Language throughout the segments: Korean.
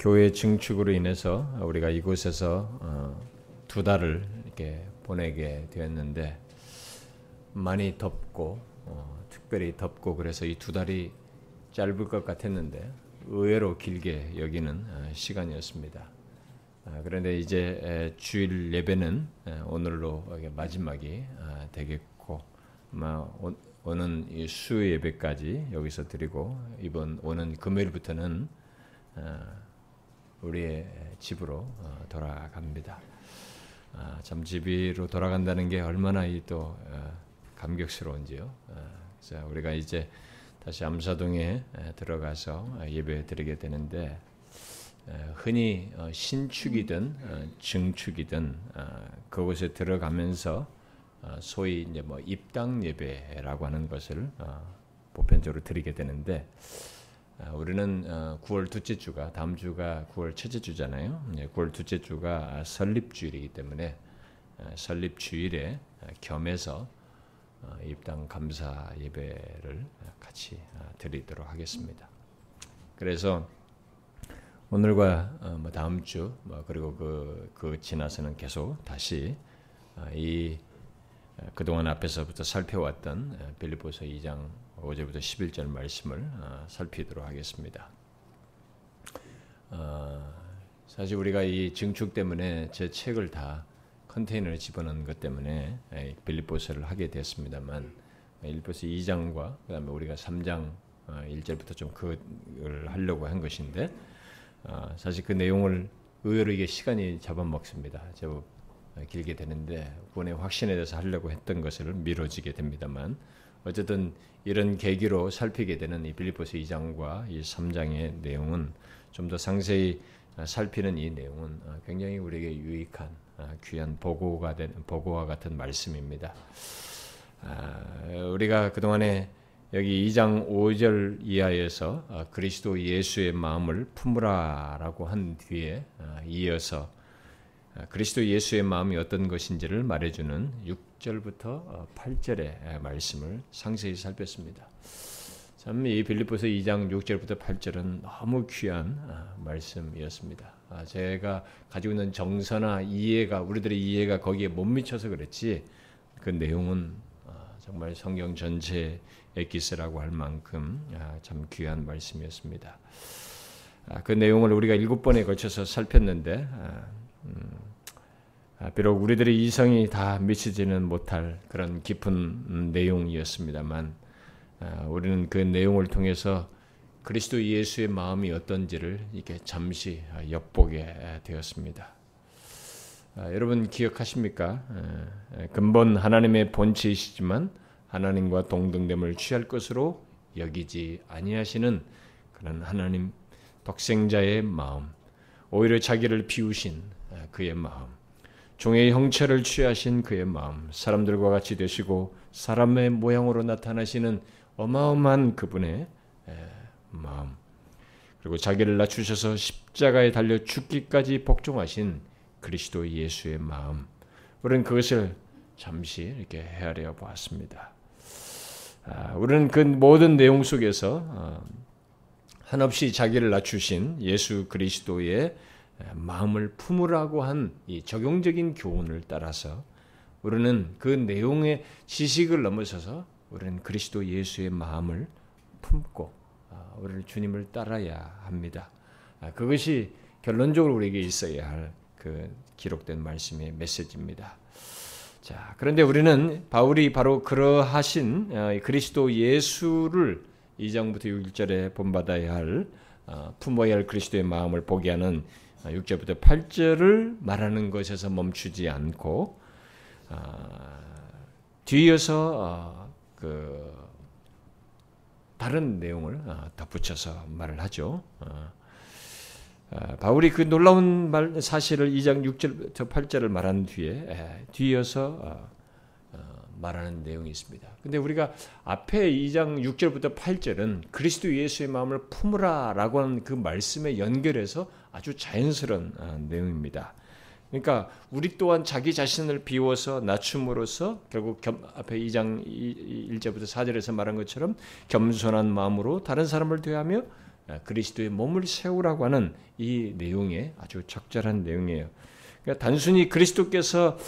교회 증축으로 인해서 우리가 이곳에서 어, 두 달을 이렇게 보내게 되었는데 많이 덥고 어, 특별히 덥고 그래서 이 두 달이 짧을 것 같았는데 의외로 길게 여기는 어, 시간이었습니다. 아, 그런데 이제 주일 예배는 오늘로 마지막이 아, 되겠고 아마 오는 수 예배까지 여기서 드리고 이번 오는 금요일부터는 우리의 집으로 어, 돌아갑니다. 아, 참 집으로 돌아간다는 게 얼마나 또 어, 감격스러운지요. 어, 그래서 우리가 이제 다시 암사동에 들어가서 예배 드리게 되는데 흔히 신축이든 증축이든 그곳에 들어가면서 소위 이제 뭐 입당 예배라고 하는 것을 보편적으로 드리게 되는데 아, 우리는 9월 어, 둘째 주가 다음 주가 9월 첫째 주잖아요. 9월 둘째 주가 설립주일이기 때문에 어, 설립주일에 어, 겸해서 입당 감사 예배를 같이 드리도록 하겠습니다. 그래서 오늘과 뭐 다음 주뭐 그리고 그, 그 지나서는 계속 다시 이 그동안 앞에서부터 살펴왔던 빌립보서 2장 5절부터 11절 말씀을 어, 살피도록 하겠습니다. 어, 사실 우리가 이 증축 때문에 제 책을 다 컨테이너에 집어넣은 것 때문에 빌립보서를 하게 됐습니다만 빌립보서 2장과 그다음에 우리가 3장 1절부터 어, 좀 그걸 하려고 한 것인데 사실 그 내용을 의외로 이게 시간이 잡아먹습니다. 제법 길게 되는데 구원의 확신에 대해서 하려고 했던 것을 미뤄지게 됩니다만 어쨌든 이런 계기로 살피게 되는 이 빌립보서 2장과 이 3장의 내용은 좀 더 상세히 살피는 이 내용은 굉장히 우리에게 유익한 귀한 보고가 된 보고와 같은 말씀입니다. 아, 우리가 그동안에 여기 2장 5절 이하에서 그리스도 예수의 마음을 품으라라고 한 뒤에 이어서 그리스도 예수의 마음이 어떤 것인지를 말해주는 6절부터 8절의 어, 말씀을 상세히 살폈습니다. 참 이 빌립보서 2장 6절부터 8절은 너무 귀한 어, 말씀이었습니다. 아, 제가 가지고 있는 정서나 이해가 우리들의 이해가 거기에 못 미쳐서 그랬지 그 내용은 어, 정말 성경 전체의 기스라고 할 만큼 아, 참 귀한 말씀이었습니다. 아, 그 내용을 우리가 일곱 번에 걸쳐서 살폈는데 음, 아, 비록 우리들의 이성이 다 미치지는 못할 그런 깊은 내용이었습니다만 아, 우리는 그 내용을 통해서 그리스도 예수의 마음이 어떤지를 이렇게 잠시 엿보게 되었습니다. 아, 여러분 기억하십니까? 근본 하나님의 본체이시지만 하나님과 동등됨을 취할 것으로 여기지 아니하시는 그런 하나님 독생자의 마음, 오히려 자기를 비우신 그의 마음, 종의 형체를 취하신 그의 마음, 사람들과 같이 되시고 사람의 모양으로 나타나시는 어마어마한 그분의 마음, 그리고 자기를 낮추셔서 십자가에 달려 죽기까지 복종하신 그리스도 예수의 마음, 우리는 그것을 잠시 이렇게 헤아려 보았습니다. 아, 우리는 그 모든 내용 속에서 어, 한없이 자기를 낮추신 예수 그리스도의 마음을 품으라고 한 이 적용적인 교훈을 따라서 우리는 그 내용의 지식을 넘어서서 우리는 그리스도 예수의 마음을 품고 아, 우리는 주님을 따라야 합니다. 아, 그것이 결론적으로 우리에게 있어야 할 그 기록된 말씀의 메시지입니다. 자, 그런데 우리는 바울이 바로 그러하신 어, 그리스도 예수를 2장부터 6절에 본받아야 할 어, 품어야 할 그리스도의 마음을 보게 하는 6절부터 아, 8절을 말하는 것에서 멈추지 않고 아, 뒤이어서 어, 그 다른 내용을 어, 덧붙여서 말을 하죠. 어, 바울이 그 놀라운 말 사실을 2장 6절부터 8절을 말한 뒤에 뒤이어서 말하는 내용이 있습니다. 근데 우리가 앞에 2장 6절부터 8절은 그리스도 예수의 마음을 품으라라고 하는 그 말씀에 연결해서 아주 자연스러운 아, 내용입니다. 그러니까 우리 또한 자기 자신을 비워서 낮춤으로써 결국 겸, 앞에 2장 1절부터 4절에서 말한 것처럼 겸손한 마음으로 다른 사람을 대하며 그리스도의 몸을 세우라고 하는 이 내용에 아주 적절한 내용이에요. 그러니까 단순히 그리스도께서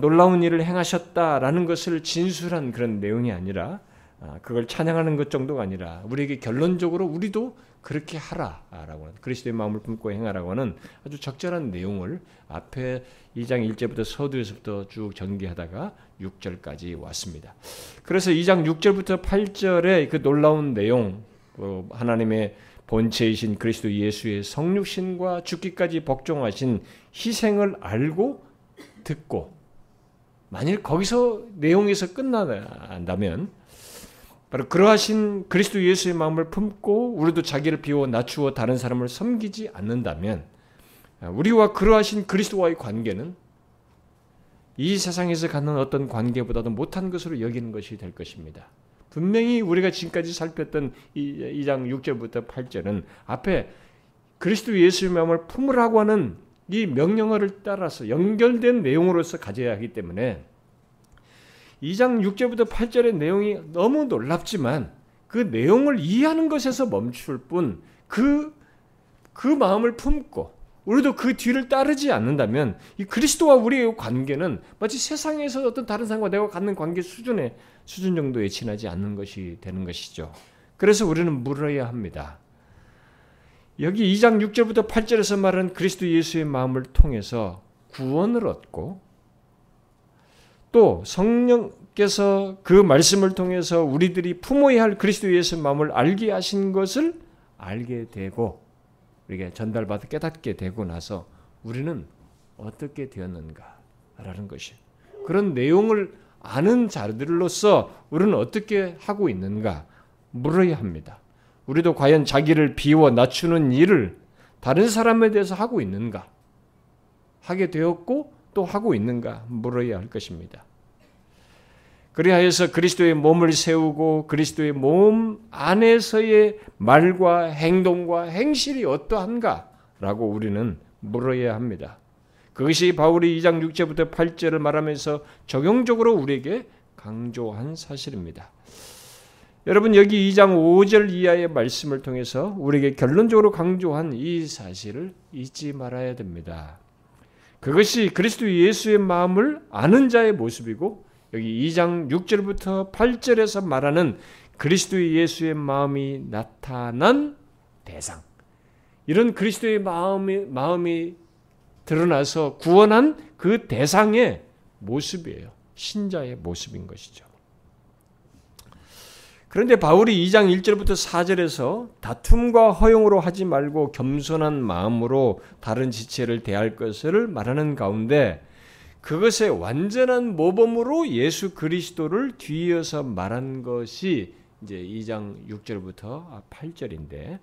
놀라운 일을 행하셨다라는 것을 진술한 그런 내용이 아니라 아, 그걸 찬양하는 것 정도가 아니라 우리에게 결론적으로 우리도 그렇게 하라라고 하는 그리스도의 마음을 품고 행하라고 하는 아주 적절한 내용을 앞에 2장 1절부터 서두에서부터 쭉 전개하다가 6절까지 왔습니다. 그래서 2장 6절부터 8절의 그 놀라운 내용 그 하나님의 본체이신 그리스도 예수의 성육신과 죽기까지 복종하신 희생을 알고 듣고 만일 거기서 내용에서 끝난다면 바로 그러하신 그리스도 예수의 마음을 품고 우리도 자기를 비워 낮추어 다른 사람을 섬기지 않는다면 우리와 그러하신 그리스도와의 관계는 이 세상에서 갖는 어떤 관계보다도 못한 것으로 여기는 것이 될 것입니다. 분명히 우리가 지금까지 살폈던 2장 6절부터 8절은 앞에 그리스도 예수의 마음을 품으라고 하는 이 명령어를 따라서 연결된 내용으로서 가져야 하기 때문에 2장 6절부터 8절의 내용이 너무 놀랍지만 그 내용을 이해하는 것에서 멈출 뿐 그, 그 마음을 품고 우리도 그 뒤를 따르지 않는다면 이 그리스도와 우리의 관계는 마치 세상에서 어떤 다른 사람과 내가 갖는 관계 수준의 수준 정도에 지나지 않는 것이 되는 것이죠. 그래서 우리는 물어야 합니다. 여기 2장 6절부터 8절에서 말한 그리스도 예수의 마음을 통해서 구원을 얻고 또 성령께서 그 말씀을 통해서 우리들이 품어야 할 그리스도 예수의 마음을 알게 하신 것을 알게 되고 우리가 전달받아 깨닫게 되고 나서 우리는 어떻게 되었는가라는 것이 그런 내용을 아는 자들로서 우리는 어떻게 하고 있는가 물어야 합니다. 우리도 과연 자기를 비워 낮추는 일을 다른 사람에 대해서 하고 있는가? 하게 되었고 또 하고 있는가 물어야 할 것입니다. 그리하여서 그리스도의 몸을 세우고 그리스도의 몸 안에서의 말과 행동과 행실이 어떠한가라고 우리는 물어야 합니다. 그것이 바울이 2장 6절부터 8절을 말하면서 적용적으로 우리에게 강조한 사실입니다. 여러분 여기 2장 5절 이하의 말씀을 통해서 우리에게 결론적으로 강조한 이 사실을 잊지 말아야 됩니다. 그것이 그리스도 예수의 마음을 아는 자의 모습이고 여기 2장 6절부터 8절에서 말하는 그리스도 예수의 마음이 나타난 대상. 이런 그리스도의 마음이, 마음이 드러나서 구원한 그 대상의 모습이에요. 신자의 모습인 것이죠. 그런데 바울이 2장 1절부터 4절에서 다툼과 허용으로 하지 말고 겸손한 마음으로 다른 지체를 대할 것을 말하는 가운데 그것의 완전한 모범으로 예수 그리스도를 뒤이어서 말한 것이 이제 2장 6절부터 8절인데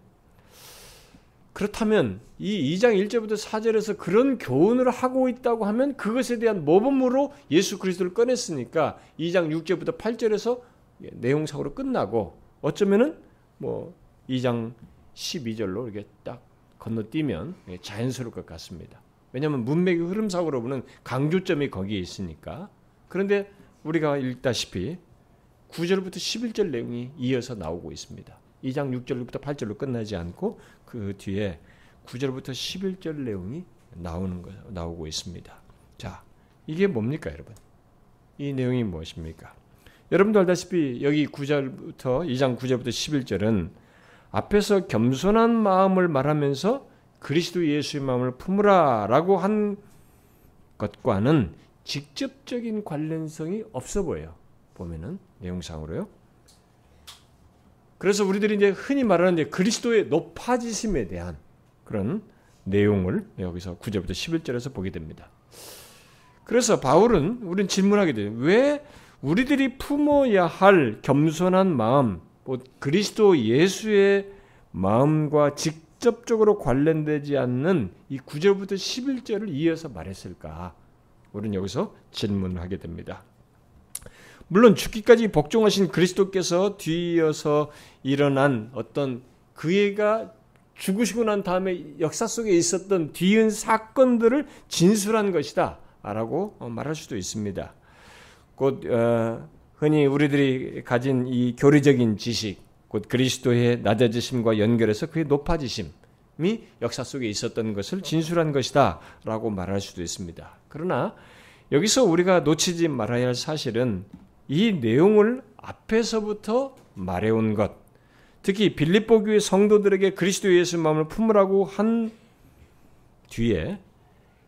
그렇다면 이 2장 1절부터 4절에서 그런 교훈을 하고 있다고 하면 그것에 대한 모범으로 예수 그리스도를 꺼냈으니까 2장 6절부터 8절에서 내용상으로 끝나고 어쩌면은 뭐 2장 12절로 이렇게 딱 건너뛰면 자연스러울 것 같습니다. 왜냐하면 문맥의 흐름상으로 보면 강조점이 거기에 있으니까. 그런데 우리가 읽다시피 9절부터 11절 내용이 이어서 나오고 있습니다. 2장 6절부터 8절로 끝나지 않고 그 뒤에 9절부터 11절 내용이 나오는 거 나오고 있습니다. 자, 이게 뭡니까, 여러분? 이 내용이 무엇입니까? 여러분도 알다시피 여기 9절부터 2장 9절부터 11절은 앞에서 겸손한 마음을 말하면서 그리스도 예수의 마음을 품으라라고 한 것과는 직접적인 관련성이 없어 보여요. 보면은 내용상으로요. 그래서 우리들이 이제 흔히 말하는 이제 그리스도의 높아지심에 대한 그런 내용을 여기서 9절부터 11절에서 보게 됩니다. 그래서 바울은 우리는 질문하게 돼요. 왜 우리들이 품어야 할 겸손한 마음, 뭐 그리스도 예수의 마음과 직 직접적으로 관련되지 않는 이 9절부터 11절을 이어서 말했을까? 우리는 여기서 질문을 하게 됩니다. 물론 죽기까지 복종하신 그리스도께서 뒤이어서 일어난 어떤 그애가 죽으시고 난 다음에 역사 속에 있었던 뒤은 사건들을 진술한 것이다. 라고 말할 수도 있습니다. 곧, 어, 흔히 우리들이 가진 이 교리적인 지식, 곧 그리스도의 낮아지심과 연결해서 그의 높아지심이 역사 속에 있었던 것을 진술한 것이다 라고 말할 수도 있습니다. 그러나 여기서 우리가 놓치지 말아야 할 사실은 이 내용을 앞에서부터 말해온 것, 특히 빌립보 교회 성도들에게 그리스도 예수 마음을 품으라고 한 뒤에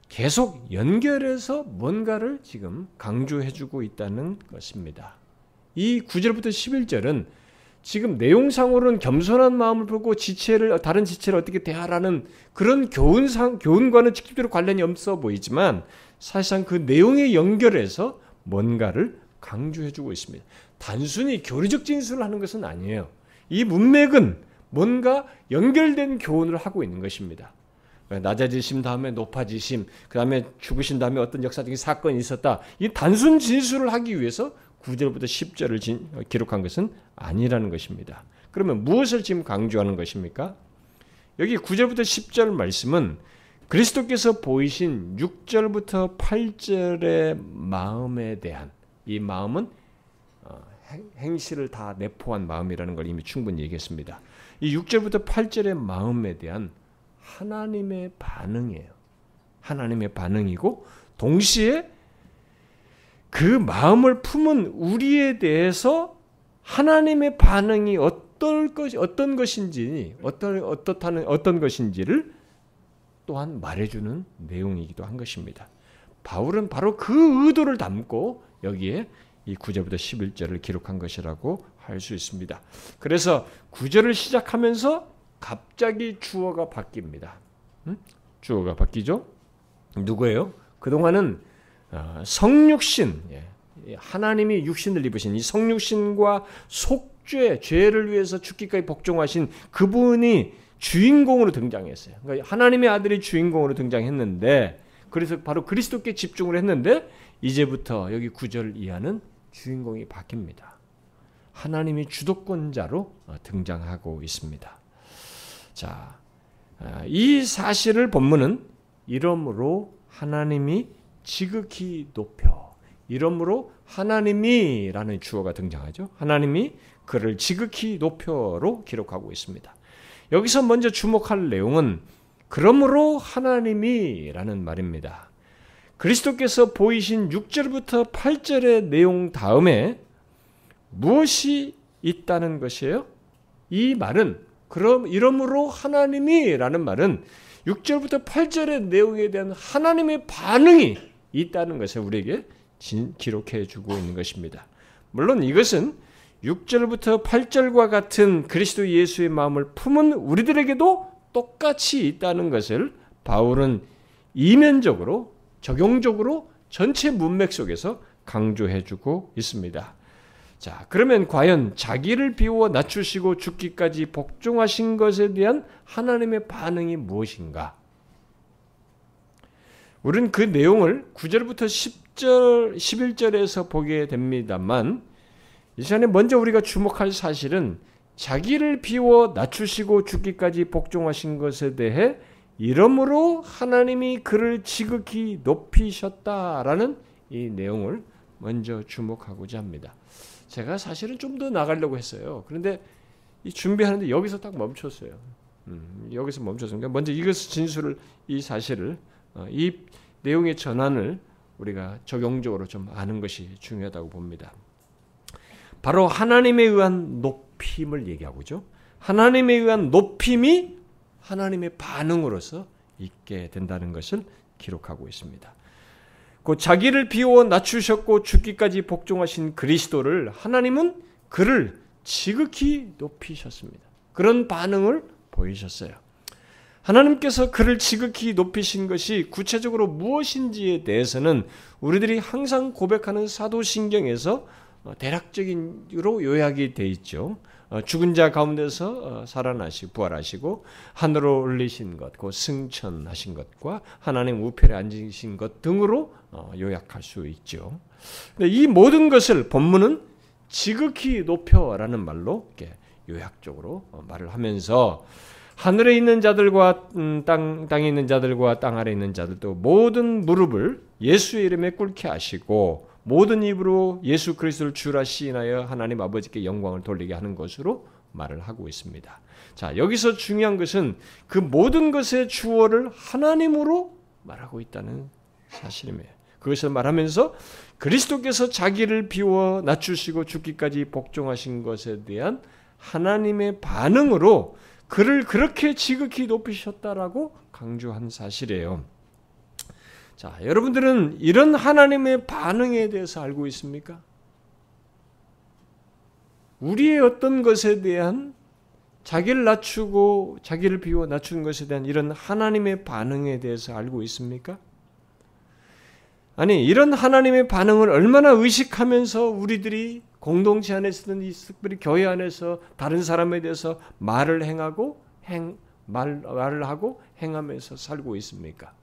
계속 연결해서 뭔가를 지금 강조해주고 있다는 것입니다. 이 9절부터 11절은 지금 내용상으로는 겸손한 마음을 보고 지체를 다른 지체를 어떻게 대하라는 그런 교훈상 교훈과는 직접적으로 관련이 없어 보이지만 사실상 그 내용에 연결해서 뭔가를 강조해주고 있습니다. 단순히 교리적 진술을 하는 것은 아니에요. 이 문맥은 뭔가 연결된 교훈을 하고 있는 것입니다. 낮아지심 다음에 높아지심, 그 다음에 죽으신 다음에 어떤 역사적인 사건이 있었다. 이 단순 진술을 하기 위해서 9절부터 10절을 진, 기록한 것은 아니라는 것입니다. 그러면 무엇을 지금 강조하는 것입니까? 여기 9절부터 10절 말씀은 그리스도께서 보이신 6절부터 8절의 마음에 대한 이 마음은 어, 행실을 다 내포한 마음이라는 걸 이미 충분히 얘기했습니다. 이 6절부터 8절의 마음에 대한 하나님의 반응이에요. 하나님의 반응이고 동시에 그 마음을 품은 우리에 대해서 하나님의 반응이 어떨 것 어떤 것인지 어떤 어떻다는 어떤 것인지를 또한 말해주는 내용이기도 한 것입니다. 바울은 바로 그 의도를 담고 여기에 이 9절부터 11절을 기록한 것이라고 할 수 있습니다. 그래서 9절을 시작하면서 갑자기 주어가 바뀝니다. 음? 주어가 바뀌죠? 누구예요? 그동안은 어, 성육신, 예, 하나님이 육신을 입으신 이 성육신과 속죄, 죄를 위해서 죽기까지 복종하신 그분이 주인공으로 등장했어요. 그러니까 하나님의 아들이 주인공으로 등장했는데, 그래서 바로 그리스도께 집중을 했는데, 이제부터 여기 구절 이하는 주인공이 바뀝니다. 하나님이 주도권자로 어, 등장하고 있습니다. 자, 아, 이 사실을 본문은 이러므로 하나님이 지극히 높여 이러므로 하나님이라는 주어가 등장하죠. 하나님이 그를 지극히 높여로 기록하고 있습니다. 여기서 먼저 주목할 내용은 그러므로 하나님이라는 말입니다. 그리스도께서 보이신 6절부터 8절의 내용 다음에 무엇이 있다는 것이에요? 이 말은 그럼 이러므로 하나님이라는 말은 6절부터 8절의 내용에 대한 하나님의 반응이 있다는 것을 우리에게 기록해 주고 있는 것입니다. 물론 이것은 6절부터 8절과 같은 그리스도 예수의 마음을 품은 우리들에게도 똑같이 있다는 것을 바울은 이면적으로 적용적으로 전체 문맥 속에서 강조해 주고 있습니다. 자, 그러면 과연 자기를 비워 낮추시고 죽기까지 복종하신 것에 대한 하나님의 반응이 무엇인가? 우리는 그 내용을 9절부터 10절, 11절에서 보게 됩니다만, 이 시간에 먼저 우리가 주목할 사실은 자기를 비워 낮추시고 죽기까지 복종하신 것에 대해 이러므로 하나님이 그를 지극히 높이셨다라는 이 내용을 먼저 주목하고자 합니다. 제가 사실은 좀 더 나가려고 했어요. 그런데 이 준비하는데 여기서 딱 멈췄어요. 음, 여기서 멈췄습니다. 그러니까 먼저 이것 진술을 이 사실을 어, 이 내용의 전환을 우리가 적용적으로 좀 아는 것이 중요하다고 봅니다. 바로 하나님에 의한 높임을 얘기하고 죠 하나님에 의한 높임이 하나님의 반응으로서 있게 된다는 것을 기록하고 있습니다. 그 자기를 비워 낮추셨고 죽기까지 복종하신 그리스도를 하나님은 그를 지극히 높이셨습니다. 그런 반응을 보이셨어요. 하나님께서 그를 지극히 높이신 것이 구체적으로 무엇인지에 대해서는 우리들이 항상 고백하는 사도신경에서 어, 대략적인으로 요약이 돼 있죠. 어, 죽은 자 가운데서 어, 살아나시고 부활하시고 하늘로 올리신 것, 그 승천하신 것과 하나님 우편에 앉으신 것 등으로 요약할 수 있죠. 이 모든 것을 본문은 지극히 높여라는 말로 요약적으로 말을 하면서 하늘에 있는 자들과 음, 땅, 땅에 있는 자들과 땅 아래 있는 자들도 모든 무릎을 예수의 이름에 꿇게 하시고 모든 입으로 예수 그리스도를 주라 시인하여 하나님 아버지께 영광을 돌리게 하는 것으로 말을 하고 있습니다. 자, 여기서 중요한 것은 그 모든 것의 주어를 하나님으로 말하고 있다는 사실이에요. 그것을 말하면서 그리스도께서 자기를 비워 낮추시고 죽기까지 복종하신 것에 대한 하나님의 반응으로 그를 그렇게 지극히 높이셨다라고 강조한 사실이에요. 자, 여러분들은 이런 하나님의 반응에 대해서 알고 있습니까? 우리의 어떤 것에 대한 자기를 낮추고 자기를 비워 낮추는 것에 대한 이런 하나님의 반응에 대해서 알고 있습니까? 아니, 이런 하나님의 반응을 얼마나 의식하면서 우리들이 공동체 안에서든 특별히 교회 안에서 다른 사람에 대해서 말을 행하고 행, 말, 말을 하고 행하면서 살고 있습니까?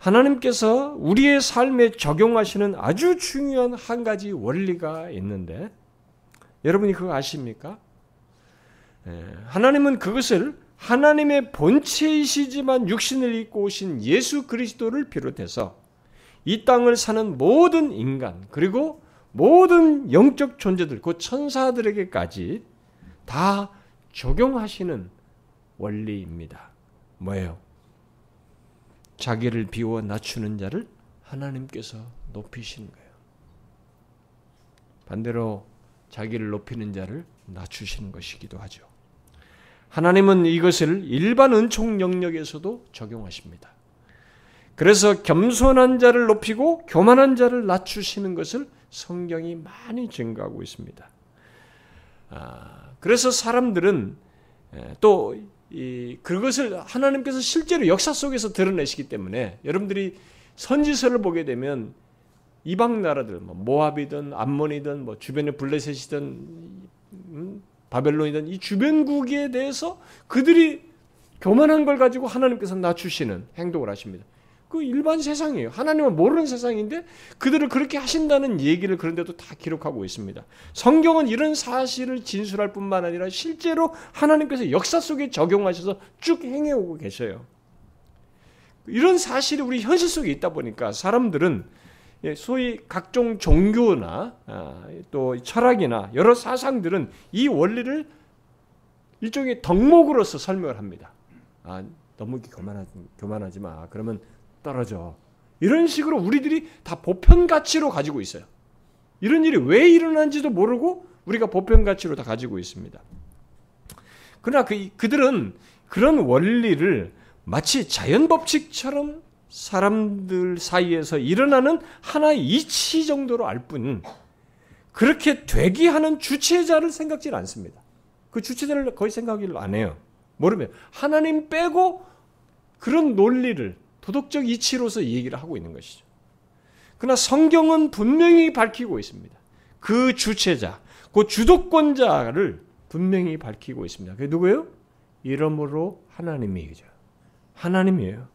하나님께서 우리의 삶에 적용하시는 아주 중요한 한 가지 원리가 있는데 여러분이 그거 아십니까? 예, 하나님은 그것을 하나님의 본체이시지만 육신을 입고 오신 예수 그리스도를 비롯해서 이 땅을 사는 모든 인간 그리고 모든 영적 존재들, 그 천사들에게까지 다 적용하시는 원리입니다. 뭐예요? 자기를 비워 낮추는 자를 하나님께서 높이시는 거예요. 반대로 자기를 높이는 자를 낮추시는 것이기도 하죠. 하나님은 이것을 일반 은총 영역에서도 적용하십니다. 그래서 겸손한 자를 높이고 교만한 자를 낮추시는 것을 성경이 많이 증거하고 있습니다. 아, 그래서 사람들은 또 그것을 하나님께서 실제로 역사 속에서 드러내시기 때문에 여러분들이 선지서를 보게 되면 이방 나라들, 뭐 모압이든 암몬이든 뭐 주변의 블레셋이든 음, 바벨론이든 이 주변국에 대해서 그들이 교만한 걸 가지고 하나님께서 낮추시는 행동을 하십니다. 그 일반 세상이에요. 하나님은 모르는 세상인데 그들을 그렇게 하신다는 얘기를 그런데도 다 기록하고 있습니다. 성경은 이런 사실을 진술할 뿐만 아니라 실제로 하나님께서 역사 속에 적용하셔서 쭉 행해오고 계셔요. 이런 사실이 우리 현실 속에 있다 보니까 사람들은 예, 소위 각종 종교나 아, 또 철학이나 여러 사상들은 이 원리를 일종의 덕목으로서 설명을 합니다. 아, 너무 교만하지, 교만하지 마. 그러면 떨어져. 이런 식으로 우리들이 다 보편 가치로 가지고 있어요. 이런 일이 왜 일어난지도 모르고 우리가 보편 가치로 다 가지고 있습니다. 그러나 그, 그들은 그런 원리를 마치 자연 법칙처럼 사람들 사이에서 일어나는 하나의 이치 정도로 알 뿐, 그렇게 되게 하는 주체자를 생각지 않습니다. 그 주체자를 거의 생각을 안 해요. 모르면 하나님 빼고 그런 논리를 도덕적 이치로서 얘기를 하고 있는 것이죠. 그러나 성경은 분명히 밝히고 있습니다. 그 주체자, 그 주도권자를 분명히 밝히고 있습니다. 그게 누구예요? 이름으로 하나님이죠. 하나님이에요.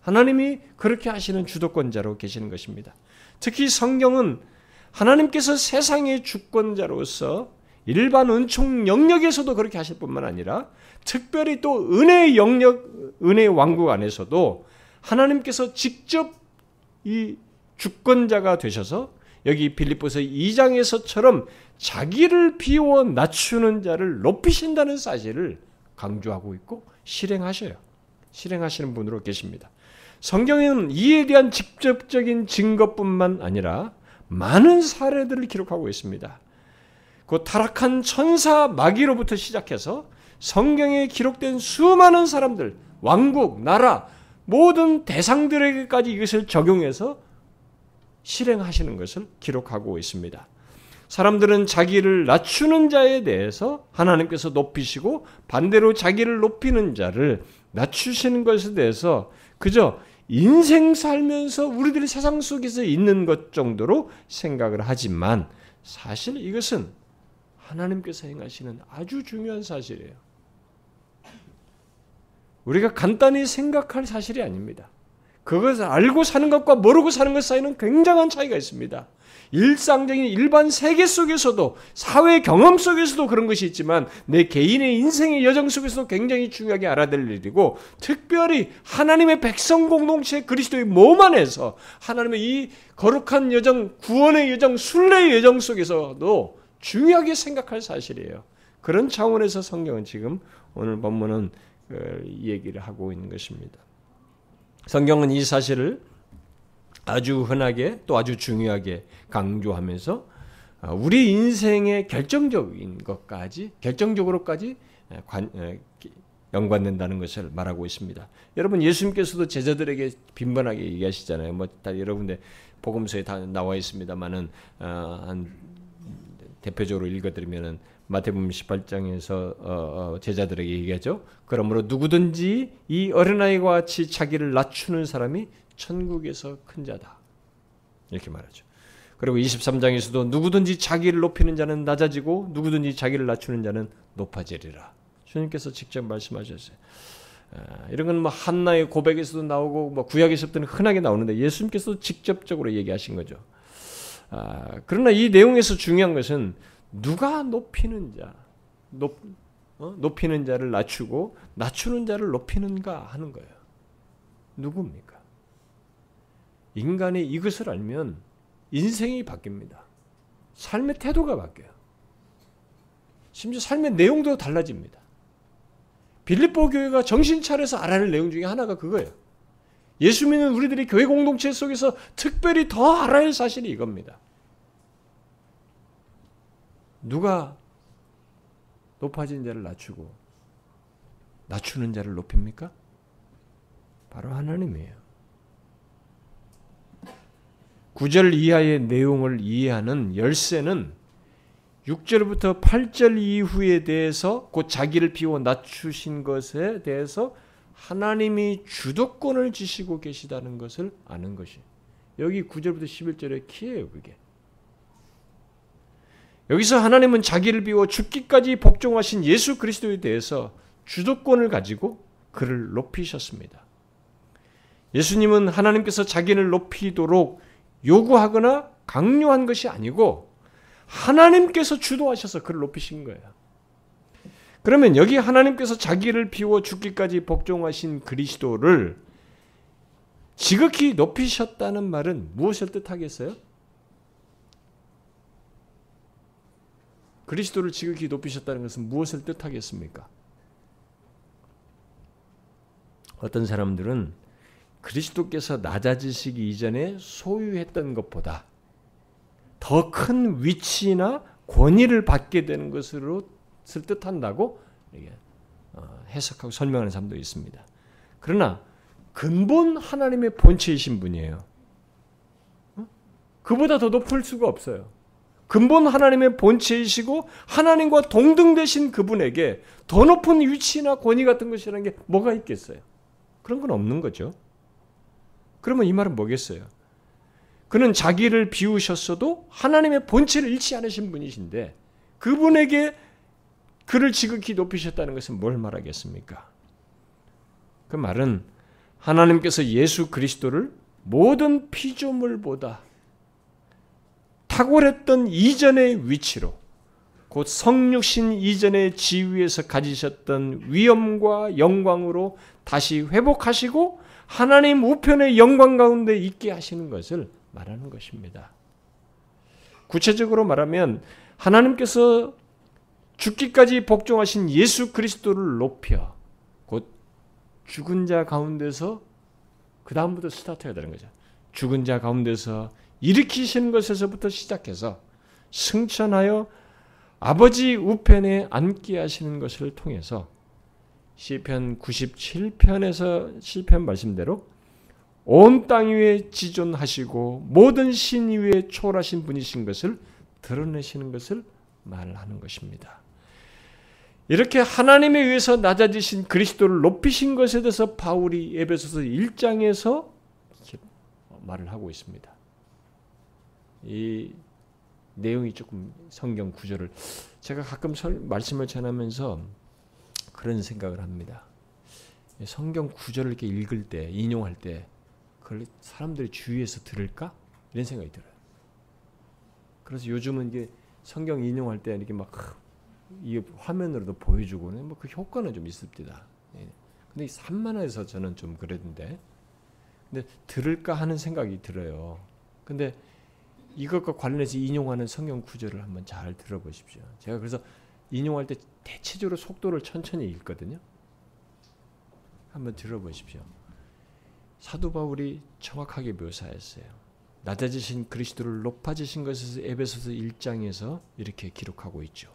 하나님이 그렇게 하시는 주도권자로 계시는 것입니다. 특히 성경은 하나님께서 세상의 주권자로서 일반 은총 영역에서도 그렇게 하실 뿐만 아니라 특별히 또 은혜의 영역, 은혜의 왕국 안에서도 하나님께서 직접 이 주권자가 되셔서 여기 빌립보서 2장에서처럼 자기를 비워 낮추는 자를 높이신다는 사실을 강조하고 있고 실행하셔요. 실행하시는 분으로 계십니다. 성경에는 이에 대한 직접적인 증거뿐만 아니라 많은 사례들을 기록하고 있습니다. 그 타락한 천사 마귀로부터 시작해서 성경에 기록된 수많은 사람들, 왕국, 나라, 모든 대상들에게까지 이것을 적용해서 실행하시는 것을 기록하고 있습니다. 사람들은 자기를 낮추는 자에 대해서 하나님께서 높이시고 반대로 자기를 높이는 자를 낮추시는 것에 대해서 그저 인생 살면서 우리들이 세상 속에서 있는 것 정도로 생각을 하지만 사실 이것은 하나님께서 행하시는 아주 중요한 사실이에요. 우리가 간단히 생각할 사실이 아닙니다. 그것을 알고 사는 것과 모르고 사는 것 사이는 굉장한 차이가 있습니다. 일상적인 일반 세계 속에서도 사회 경험 속에서도 그런 것이 있지만 내 개인의 인생의 여정 속에서도 굉장히 중요하게 알아야 될 일이고 특별히 하나님의 백성 공동체 그리스도의 몸 안에서 하나님의 이 거룩한 여정 구원의 여정 순례의 여정 속에서도 중요하게 생각할 사실이에요. 그런 차원에서 성경은 지금 오늘 본문은 그 얘기를 하고 있는 것입니다. 성경은 이 사실을 아주 흔하게 또 아주 중요하게 강조하면서 어, 우리 인생의 결정적인 것까지 결정적으로까지 관, 연관된다는 것을 말하고 있습니다. 여러분 예수님께서도 제자들에게 빈번하게 얘기하시잖아요. 뭐 다 여러분들 복음서에 다 나와 있습니다만은 어, 한 대표적으로 읽어드리면은 마태복음 18장에서 어, 어, 제자들에게 얘기하죠. 그러므로 누구든지 이 어린아이와 같이 자기를 낮추는 사람이 천국에서 큰 자다. 이렇게 말하죠. 그리고 23장에서도 누구든지 자기를 높이는 자는 낮아지고 누구든지 자기를 낮추는 자는 높아지리라. 주님께서 직접 말씀하셨어요. 아, 이런 건 뭐 한나의 고백에서도 나오고 뭐 구약에서부터는 흔하게 나오는데 예수님께서 직접적으로 얘기하신 거죠. 아, 그러나 이 내용에서 중요한 것은 누가 높이는 자, 높, 어? 높이는 자를 낮추고 낮추는 자를 높이는가 하는 거예요. 누굽니까? 인간이 이것을 알면 인생이 바뀝니다. 삶의 태도가 바뀌어요. 심지어 삶의 내용도 달라집니다. 빌립보 교회가 정신 차려서 알아야 할 내용 중에 하나가 그거예요. 예수 믿는 우리들이 교회 공동체 속에서 특별히 더 알아야 할 사실이 이겁니다. 누가 높아진 자를 낮추고 낮추는 자를 높입니까? 바로 하나님이에요. 9절 이하의 내용을 이해하는 열쇠는 6절부터 8절 이후에 대해서 곧 자기를 비워 낮추신 것에 대해서 하나님이 주도권을 지시고 계시다는 것을 아는 것이 여기 9절부터 11절의 키예요, 그게. 여기서 하나님은 자기를 비워 죽기까지 복종하신 예수 그리스도에 대해서 주도권을 가지고 그를 높이셨습니다. 예수님은 하나님께서 자기를 높이도록 요구하거나 강요한 것이 아니고 하나님께서 주도하셔서 그를 높이신 거예요. 그러면 여기 하나님께서 자기를 비워 죽기까지 복종하신 그리스도를 지극히 높이셨다는 말은 무엇을 뜻하겠어요? 그리스도를 지극히 높이셨다는 것은 무엇을 뜻하겠습니까? 어떤 사람들은 그리스도께서 낮아지시기 이전에 소유했던 것보다 더 큰 위치나 권위를 받게 되는 것으로 뜻한다고 어, 해석하고 설명하는 사람도 있습니다. 그러나 근본 하나님의 본체이신 분이에요. 어? 그보다 더 높을 수가 없어요. 근본 하나님의 본체이시고 하나님과 동등되신 그분에게 더 높은 위치나 권위 같은 것이라는 게 뭐가 있겠어요? 그런 건 없는 거죠. 그러면 이 말은 뭐겠어요? 그는 자기를 비우셨어도 하나님의 본체를 잃지 않으신 분이신데 그분에게 그를 지극히 높이셨다는 것은 뭘 말하겠습니까? 그 말은 하나님께서 예수 그리스도를 모든 피조물보다 탁월했던 이전의 위치로 곧 성육신 이전의 지위에서 가지셨던 위엄과 영광으로 다시 회복하시고 하나님 우편의 영광 가운데 있게 하시는 것을 말하는 것입니다. 구체적으로 말하면 하나님께서 죽기까지 복종하신 예수 그리스도를 높여 곧 죽은 자 가운데서 그 다음부터 스타트해야 되는 거죠. 죽은 자 가운데서 일으키시는 것에서부터 시작해서 승천하여 아버지 우편에 앉게 하시는 것을 통해서 시편 97편에서 시편 말씀대로 온 땅 위에 지존하시고 모든 신 위에 초월하신 분이신 것을 드러내시는 것을 말하는 것입니다. 이렇게 하나님에 의해서 낮아지신 그리스도를 높이신 것에 대해서 바울이 에베소서 1장에서 말을 하고 있습니다. 이 내용이 조금 성경 구절을 제가 가끔 설, 말씀을 전하면서 그런 생각을 합니다. 성경 구절을 이렇게 읽을 때 인용할 때 그걸 사람들이 주위에서 들을까 이런 생각이 들어요. 그래서 요즘은 이게 성경 인용할 때 이렇게 막이 화면으로도 보여주고는 뭐 그 효과는 좀 있습니다. 예. 근데 이 산만해서 저는 좀 그랬는데 근데 들을까 하는 생각이 들어요. 근데 이것과 관련해서 인용하는 성경 구절을 한번 잘 들어보십시오. 제가 그래서 인용할 때 대체적으로 속도를 천천히 읽거든요. 한번 들어보십시오. 사도 바울이 정확하게 묘사했어요. 낮아지신 그리스도를 높아지신 것에서 에베소서 1장에서 이렇게 기록하고 있죠.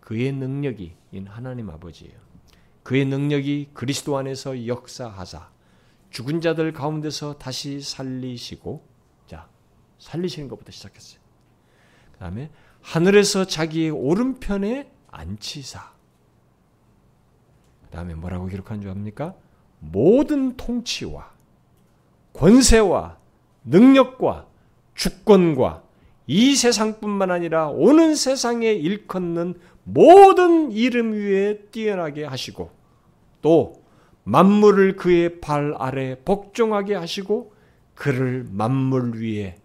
그의 능력이 인 하나님 아버지예요. 그의 능력이 그리스도 안에서 역사하사 죽은 자들 가운데서 다시 살리시고 자 살리시는 것부터 시작했어요. 그 다음에 하늘에서 자기의 오른편에 앉히사 그 다음에 뭐라고 기록한 줄 압니까? 모든 통치와 권세와 능력과 주권과 이 세상뿐만 아니라 오는 세상에 일컫는 모든 이름 위에 뛰어나게 하시고 또 만물을 그의 발 아래 복종하게 하시고 그를 만물 위에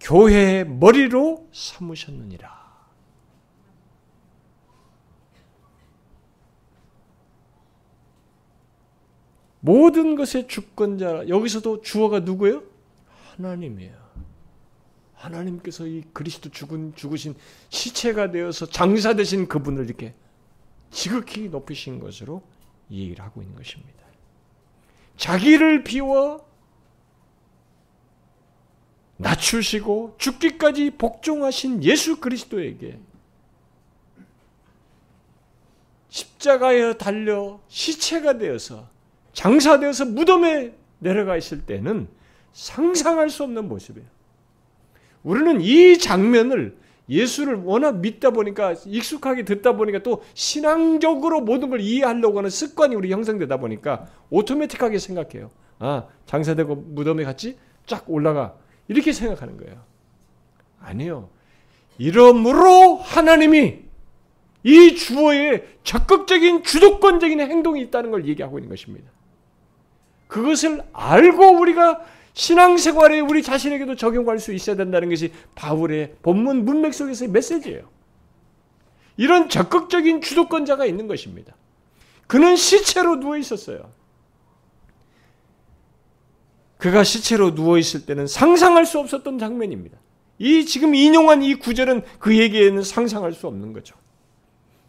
교회의 머리로 삼으셨느니라. 모든 것의 주권자 여기서도 주어가 누구예요? 하나님이에요. 하나님께서 이 그리스도 죽은 죽으신 시체가 되어서 장사 되신 그분을 이렇게 지극히 높이신 것으로 얘기를 하고 있는 것입니다. 자기를 비워 낮추시고 죽기까지 복종하신 예수 그리스도에게 십자가에 달려 시체가 되어서 장사되어서 무덤에 내려가 있을 때는 상상할 수 없는 모습이에요. 우리는 이 장면을 예수를 워낙 믿다 보니까 익숙하게 듣다 보니까 또 신앙적으로 모든 걸 이해하려고 하는 습관이 우리 형성되다 보니까 오토매틱하게 생각해요. 아, 장사되고 무덤에 갔지? 쫙 올라가. 이렇게 생각하는 거예요. 아니요. 이러므로 하나님이 이 주어에 적극적인 주도권적인 행동이 있다는 걸 얘기하고 있는 것입니다. 그것을 알고 우리가 신앙생활에 우리 자신에게도 적용할 수 있어야 된다는 것이 바울의 본문 문맥 속에서의 메시지예요. 이런 적극적인 주도권자가 있는 것입니다. 그는 시체로 누워 있었어요. 그가 시체로 누워 있을 때는 상상할 수 없었던 장면입니다. 이 지금 인용한 이 구절은 그에게는 상상할 수 없는 거죠.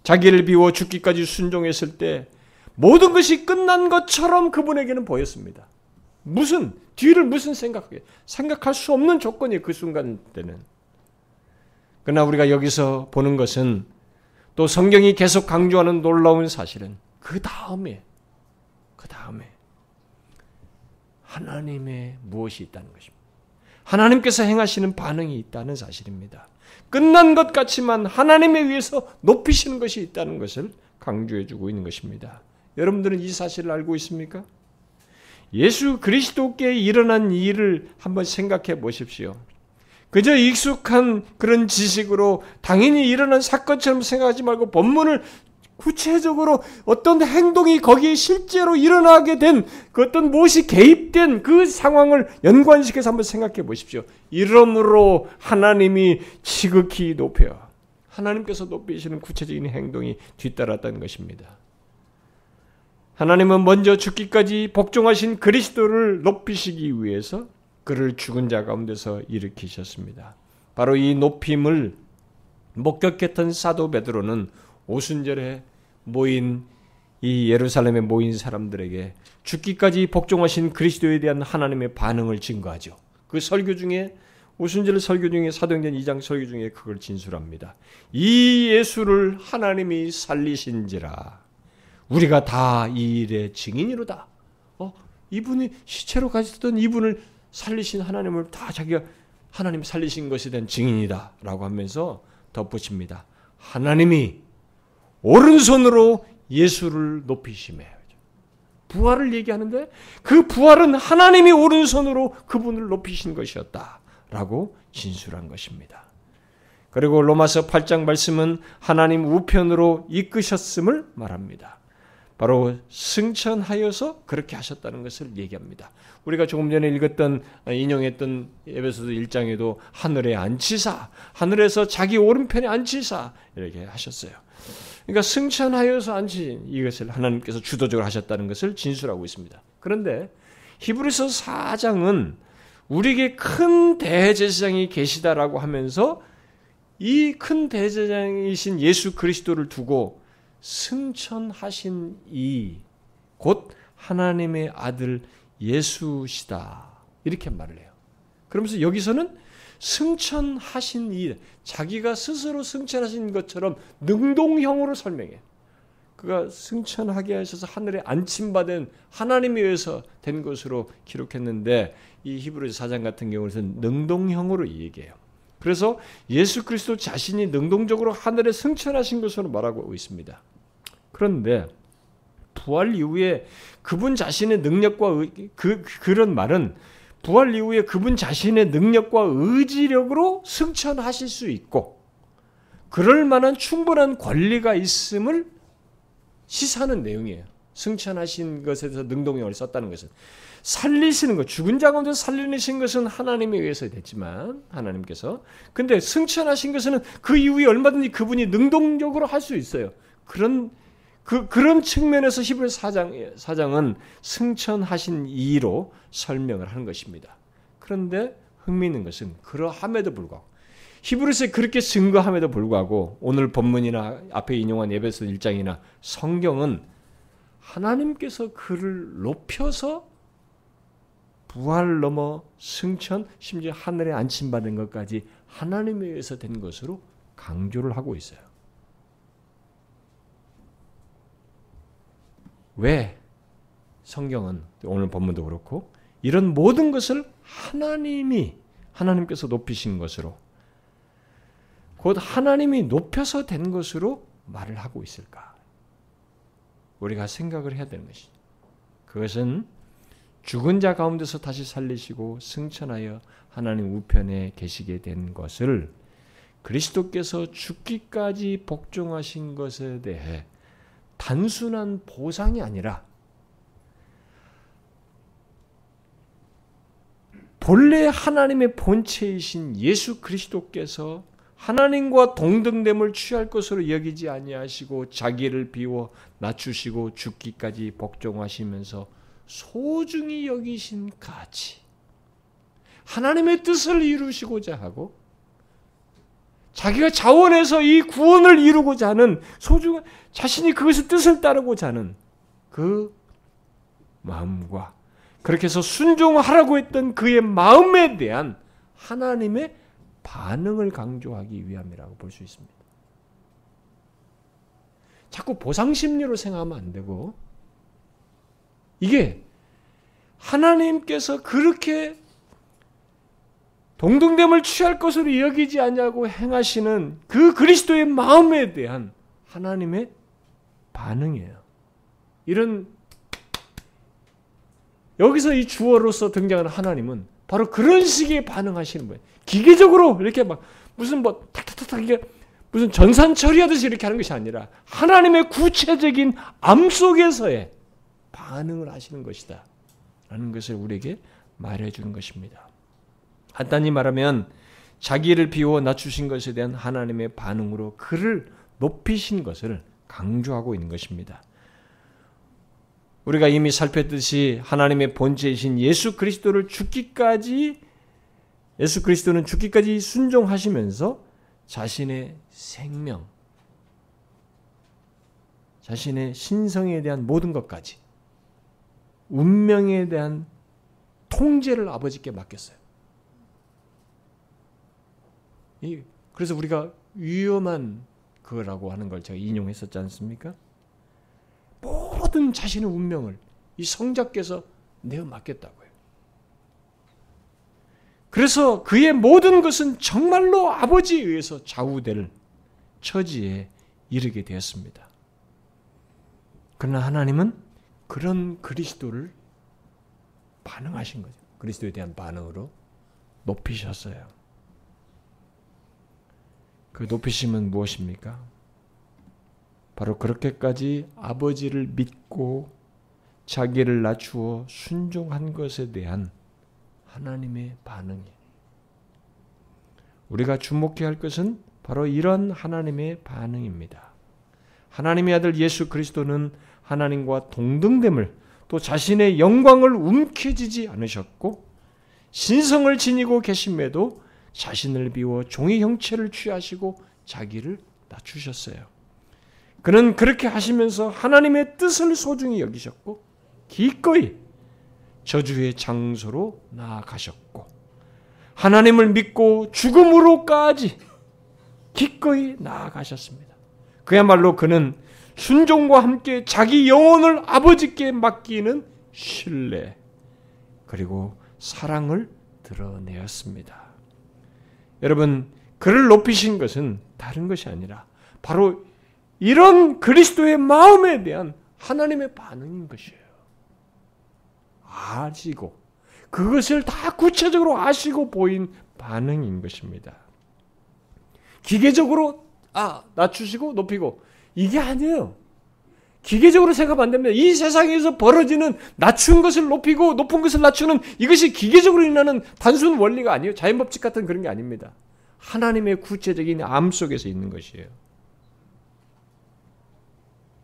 자기를 비워 죽기까지 순종했을 때 모든 것이 끝난 것처럼 그분에게는 보였습니다. 무슨 뒤를 무슨 생각하게 생각할 수 없는 조건이 그 순간 때는. 그러나 우리가 여기서 보는 것은 또 성경이 계속 강조하는 놀라운 사실은 그 다음에 그 다음에 하나님의 무엇이 있다는 것입니다. 하나님께서 행하시는 반응이 있다는 사실입니다. 끝난 것 같지만 하나님에 의해서 높이시는 것이 있다는 것을 강조해 주고 있는 것입니다. 여러분들은 이 사실을 알고 있습니까? 예수 그리스도께 일어난 일을 한번 생각해 보십시오. 그저 익숙한 그런 지식으로 당연히 일어난 사건처럼 생각하지 말고 본문을 구체적으로 어떤 행동이 거기에 실제로 일어나게 된 그 어떤 무엇이 개입된 그 상황을 연관시켜서 한번 생각해 보십시오. 이러므로 하나님이 지극히 높여 하나님께서 높이시는 구체적인 행동이 뒤따랐다는 것입니다. 하나님은 먼저 죽기까지 복종하신 그리스도를 높이시기 위해서 그를 죽은 자 가운데서 일으키셨습니다. 바로 이 높임을 목격했던 사도 베드로는 오순절에 모인 이 예루살렘에 모인 사람들에게 죽기까지 복종하신 그리스도에 대한 하나님의 반응을 증거하죠. 그 설교 중에 오순절 설교 중에 사도행전 2장 설교 중에 그걸 진술합니다. 이 예수를 하나님이 살리신지라 우리가 다 이 일의 증인이로다. 어, 이분이 시체로 가셨던 이분을 살리신 하나님을 다 자기가 하나님 살리신 것에 대한 증인이다라고 하면서 덧붙입니다. 하나님이 오른손으로 예수를 높이심에 부활을 얘기하는데 그 부활은 하나님이 오른손으로 그분을 높이신 것이었다라고 진술한 것입니다. 그리고 로마서 8장 말씀은 하나님 우편으로 이끄셨음을 말합니다. 바로 승천하여서 그렇게 하셨다는 것을 얘기합니다. 우리가 조금 전에 읽었던 인용했던 에베소서 1장에도 하늘에 앉히사 하늘에서 자기 오른편에 앉히사 이렇게 하셨어요. 그러니까 승천하여서 앉힌 이것을 하나님께서 주도적으로 하셨다는 것을 진술하고 있습니다. 그런데 히브리서 4장은 우리에게 큰 대제사장이 계시다라고 하면서 이 큰 대제장이신 예수 그리스도를 두고 승천하신 이 곧 하나님의 아들 예수시다. 이렇게 말을 해요. 그러면서 여기서는 승천하신 이 자기가 스스로 승천하신 것처럼 능동형으로 설명해. 그가 승천하게 하셔서 하늘에 안침받은 하나님에 의해서 된 것으로 기록했는데 이 히브리서 4장 같은 경우는 능동형으로 얘기해요. 그래서 예수 그리스도 자신이 능동적으로 하늘에 승천하신 것으로 말하고 있습니다. 그런데 부활 이후에 그분 자신의 능력과 의, 그 그런 말은 부활 이후에 그분 자신의 능력과 의지력으로 승천하실 수 있고 그럴 만한 충분한 권리가 있음을 시사하는 내용이에요. 승천하신 것에서 능동형을 썼다는 것은 살리시는 것, 죽은 자 가운데 살리신 것은 하나님에 의해서 됐지만 하나님께서 근데 승천하신 것은 그 이후에 얼마든지 그분이 능동적으로 할 수 있어요. 그런 그, 그런 측면에서 히브리 사장, 사장은 승천하신 이로 설명을 하는 것입니다. 그런데 흥미있는 것은 그러함에도 불구하고 히브리서에 그렇게 증거함에도 불구하고 오늘 본문이나 앞에 인용한 예배서 1장이나 성경은 하나님께서 그를 높여서 부활 넘어 승천 심지어 하늘에 안침받은 것까지 하나님에 의해서 된 것으로 강조를 하고 있어요. 왜 성경은 오늘 본문도 그렇고 이런 모든 것을 하나님이 하나님께서 높이신 것으로 곧 하나님이 높여서 된 것으로 말을 하고 있을까? 우리가 생각을 해야 되는 것이. 그것은 죽은 자 가운데서 다시 살리시고 승천하여 하나님 우편에 계시게 된 것을 그리스도께서 죽기까지 복종하신 것에 대해 단순한 보상이 아니라 본래 하나님의 본체이신 예수 그리스도께서 하나님과 동등됨을 취할 것으로 여기지 아니하시고 자기를 비워 낮추시고 죽기까지 복종하시면서 소중히 여기신 가치 하나님의 뜻을 이루시고자 하고 자기가 자원해서 이 구원을 이루고자 하는 소중한 자신이 그것의 뜻을 따르고자 하는 그 마음과 그렇게 해서 순종하라고 했던 그의 마음에 대한 하나님의 반응을 강조하기 위함이라고 볼 수 있습니다. 자꾸 보상 심리로 생각하면 안 되고 이게 하나님께서 그렇게 동등됨을 취할 것으로 여기지 않냐고 행하시는 그 그리스도의 마음에 대한 하나님의 반응이에요. 이런 여기서 이 주어로서 등장하는 하나님은 바로 그런 식의 반응하시는 거예요. 기계적으로 이렇게 막 무슨 뭐 탁탁탁탁 이게 무슨 전산 처리하듯이 이렇게 하는 것이 아니라 하나님의 구체적인 암 속에서의 반응을 하시는 것이다. 라는 것을 우리에게 말해 주는 것입니다. 간단히 말하면 자기를 비워 낮추신 것에 대한 하나님의 반응으로 그를 높이신 것을 강조하고 있는 것입니다. 우리가 이미 살폈듯이 하나님의 본체이신 예수 그리스도를 죽기까지 예수 그리스도는 죽기까지 순종하시면서 자신의 생명, 자신의 신성에 대한 모든 것까지 운명에 대한 통제를 아버지께 맡겼어요. 그래서 우리가 위험한 그거라고 하는 걸 제가 인용했었지 않습니까? 모든 자신의 운명을 이 성자께서 내어 맡겼다고요. 그래서 그의 모든 것은 정말로 아버지에 의해서 좌우될 처지에 이르게 되었습니다. 그러나 하나님은 그런 그리스도를 반응하신 거죠. 그리스도에 대한 반응으로 높이셨어요. 그 높이심은 무엇입니까? 바로 그렇게까지 아버지를 믿고 자기를 낮추어 순종한 것에 대한 하나님의 반응이에요. 우리가 주목해야 할 것은 바로 이런 하나님의 반응입니다. 하나님의 아들 예수 그리스도는 하나님과 동등됨을 또 자신의 영광을 움켜쥐지 않으셨고 신성을 지니고 계심에도 자신을 비워 종의 형체를 취하시고 자기를 낮추셨어요. 그는 그렇게 하시면서 하나님의 뜻을 소중히 여기셨고 기꺼이 저주의 장소로 나아가셨고 하나님을 믿고 죽음으로까지 기꺼이 나아가셨습니다. 그야말로 그는 순종과 함께 자기 영혼을 아버지께 맡기는 신뢰 그리고 사랑을 드러내었습니다. 여러분 그를 높이신 것은 다른 것이 아니라 바로 이런 그리스도의 마음에 대한 하나님의 반응인 것이에요. 아시고 그것을 다 구체적으로 아시고 보인 반응인 것입니다. 기계적으로 아 낮추시고 높이고 이게 아니에요. 기계적으로 생각하면 안 됩니다. 이 세상에서 벌어지는 낮춘 것을 높이고 높은 것을 낮추는 이것이 기계적으로 일어나는 단순 원리가 아니에요. 자연법칙 같은 그런 게 아닙니다. 하나님의 구체적인 암 속에서 있는 것이에요.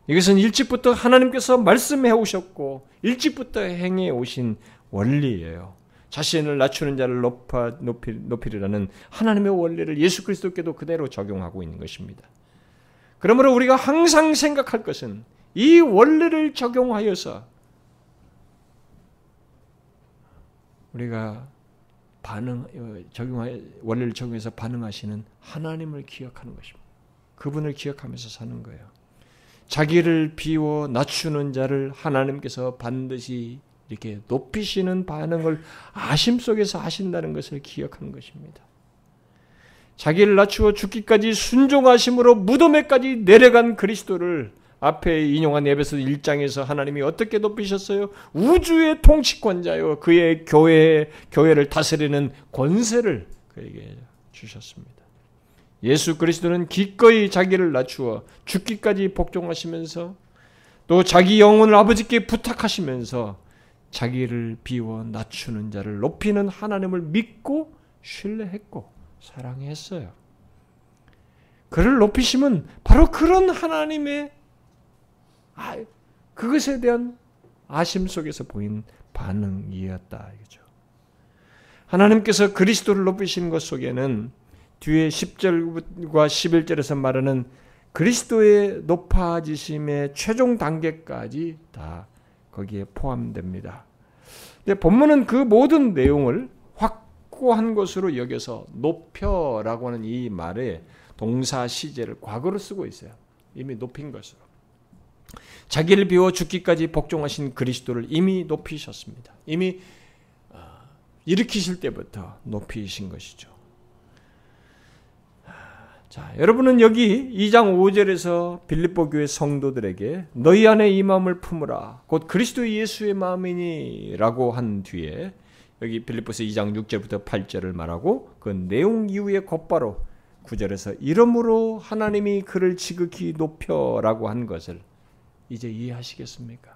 이것은 일찍부터 하나님께서 말씀해 오셨고 일찍부터 행해 오신 원리예요. 자신을 낮추는 자를 높아 높이, 높이려는 하나님의 원리를 예수 그리스도께도 그대로 적용하고 있는 것입니다. 그러므로 우리가 항상 생각할 것은 이 원리를 적용하여서 우리가 반응 적용하 원리를 적용해서 반응하시는 하나님을 기억하는 것입니다. 그분을 기억하면서 사는 거예요. 자기를 비워 낮추는 자를 하나님께서 반드시 이렇게 높이시는 반응을 아심 속에서 하신다는 것을 기억하는 것입니다. 자기를 낮추어 죽기까지 순종하심으로 무덤에까지 내려간 그리스도를 앞에 인용한 에베소 1장에서 하나님이 어떻게 높이셨어요? 우주의 통치권자요. 그의 교회, 교회를 다스리는 권세를 그에게 주셨습니다. 예수 그리스도는 기꺼이 자기를 낮추어 죽기까지 복종하시면서 또 자기 영혼을 아버지께 부탁하시면서 자기를 비워 낮추는 자를 높이는 하나님을 믿고 신뢰했고 사랑했어요. 그를 높이심은 바로 그런 하나님의 아, 그것에 대한 아심 속에서 보인 반응이었다 이거죠. 하나님께서 그리스도를 높이시는 것 속에는 뒤에 10절과 11절에서 말하는 그리스도의 높아지심의 최종 단계까지 다 거기에 포함됩니다. 근데 본문은 그 모든 내용을 확고한 것으로 여겨서 높여라고 하는 이 말에 동사 시제를 과거로 쓰고 있어요. 이미 높인 것으로. 자기를 비워 죽기까지 복종하신 그리스도를 이미 높이셨습니다. 이미 어, 일으키실 때부터 높이신 것이죠. 자, 여러분은 여기 2장 5절에서 빌립보 교회 성도들에게 너희 안에 이 마음을 품으라. 곧 그리스도 예수의 마음이니라고 한 뒤에 여기 빌립보서 2장 6절부터 8절을 말하고 그 내용 이후에 곧바로 9절에서 이러므로 하나님이 그를 지극히 높여라고 한 것을 이제 이해하시겠습니까?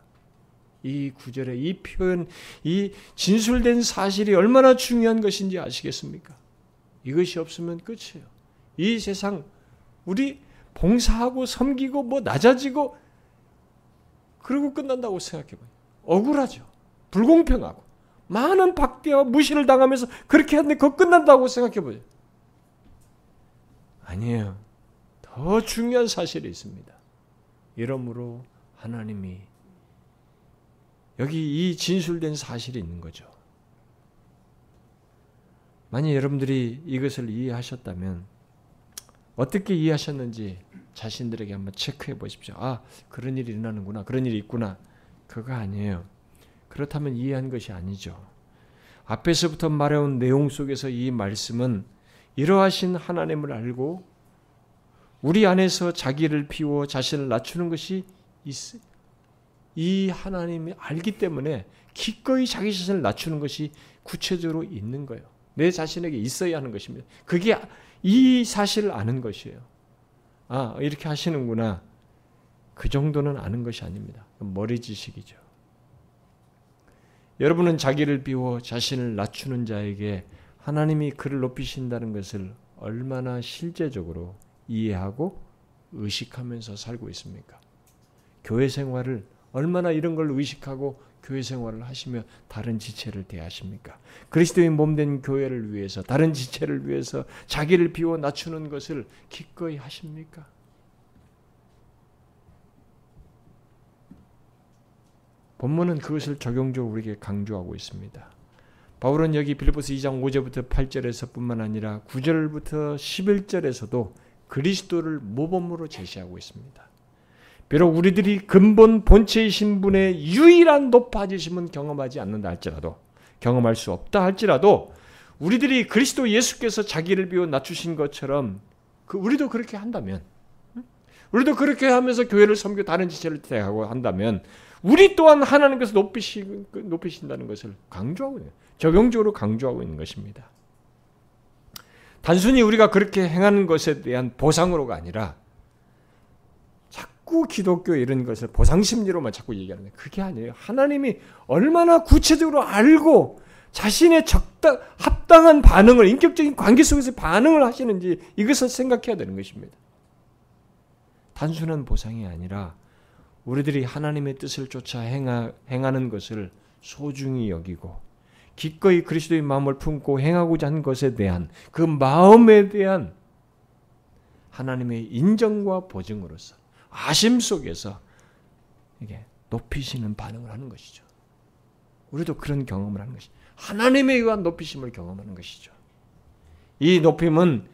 이 구절의 이 표현, 이 진술된 사실이 얼마나 중요한 것인지 아시겠습니까? 이것이 없으면 끝이에요. 이 세상 우리 봉사하고 섬기고 뭐 낮아지고 그러고 끝난다고 생각해 봐요. 억울하죠. 불공평하고 많은 박대와 무시를 당하면서 그렇게 하는데 그거 끝난다고 생각해 보죠. 아니에요. 더 중요한 사실이 있습니다. 이러므로 하나님이 여기 이 진술된 사실이 있는 거죠. 만약 여러분들이 이것을 이해하셨다면 어떻게 이해하셨는지 자신들에게 한번 체크해 보십시오. 아, 그런 일이 일어나는구나. 그런 일이 있구나. 그거 아니에요. 그렇다면 이해한 것이 아니죠. 앞에서부터 말해온 내용 속에서 이 말씀은 이러하신 하나님을 알고 우리 안에서 자기를 비워 자신을 낮추는 것이. 이 하나님이 알기 때문에 기꺼이 자기 자신을 낮추는 것이 구체적으로 있는 거예요. 내 자신에게 있어야 하는 것입니다. 그게 이 사실을 아는 것이에요. 아, 이렇게 하시는구나. 그 정도는 아는 것이 아닙니다. 머리 지식이죠. 여러분은 자기를 비워 자신을 낮추는 자에게 하나님이 그를 높이신다는 것을 얼마나 실제적으로 이해하고 의식하면서 살고 있습니까? 교회 생활을 얼마나 이런 걸 의식하고 교회 생활을 하시며 다른 지체를 대하십니까? 그리스도의 몸된 교회를 위해서 다른 지체를 위해서 자기를 비워 낮추는 것을 기꺼이 하십니까? 본문은 그것을 적용적으로 우리에게 강조하고 있습니다. 바울은 여기 빌립보스 2장 5절부터 8절에서뿐만 아니라 9절부터 11절에서도 그리스도를 모범으로 제시하고 있습니다. 비록 우리들이 근본 본체이신 분의 유일한 높아지심은 경험하지 않는다 할지라도 경험할 수 없다 할지라도 우리들이 그리스도 예수께서 자기를 비워 낮추신 것처럼 그 우리도 그렇게 한다면 우리도 그렇게 하면서 교회를 섬겨 다른 지체를 대하고 한다면 우리 또한 하나님께서 높이시, 높이신다는 것을 강조하고 있는 적용적으로 강조하고 있는 것입니다. 단순히 우리가 그렇게 행하는 것에 대한 보상으로가 아니라 자꾸 기독교 이런 것을 보상 심리로만 자꾸 얘기하는 거예요. 그게 아니에요. 하나님이 얼마나 구체적으로 알고 자신의 적당 합당한 반응을 인격적인 관계 속에서 반응을 하시는지 이것을 생각해야 되는 것입니다. 단순한 보상이 아니라 우리들이 하나님의 뜻을 쫓아 행하, 행하는 것을 소중히 여기고 기꺼이 그리스도의 마음을 품고 행하고자 한 것에 대한 그 마음에 대한 하나님의 인정과 보증으로서 아심 속에서 이게 높이시는 반응을 하는 것이죠. 우리도 그런 경험을 하는 것이 하나님에 의한 높이심을 경험하는 것이죠. 이 높임은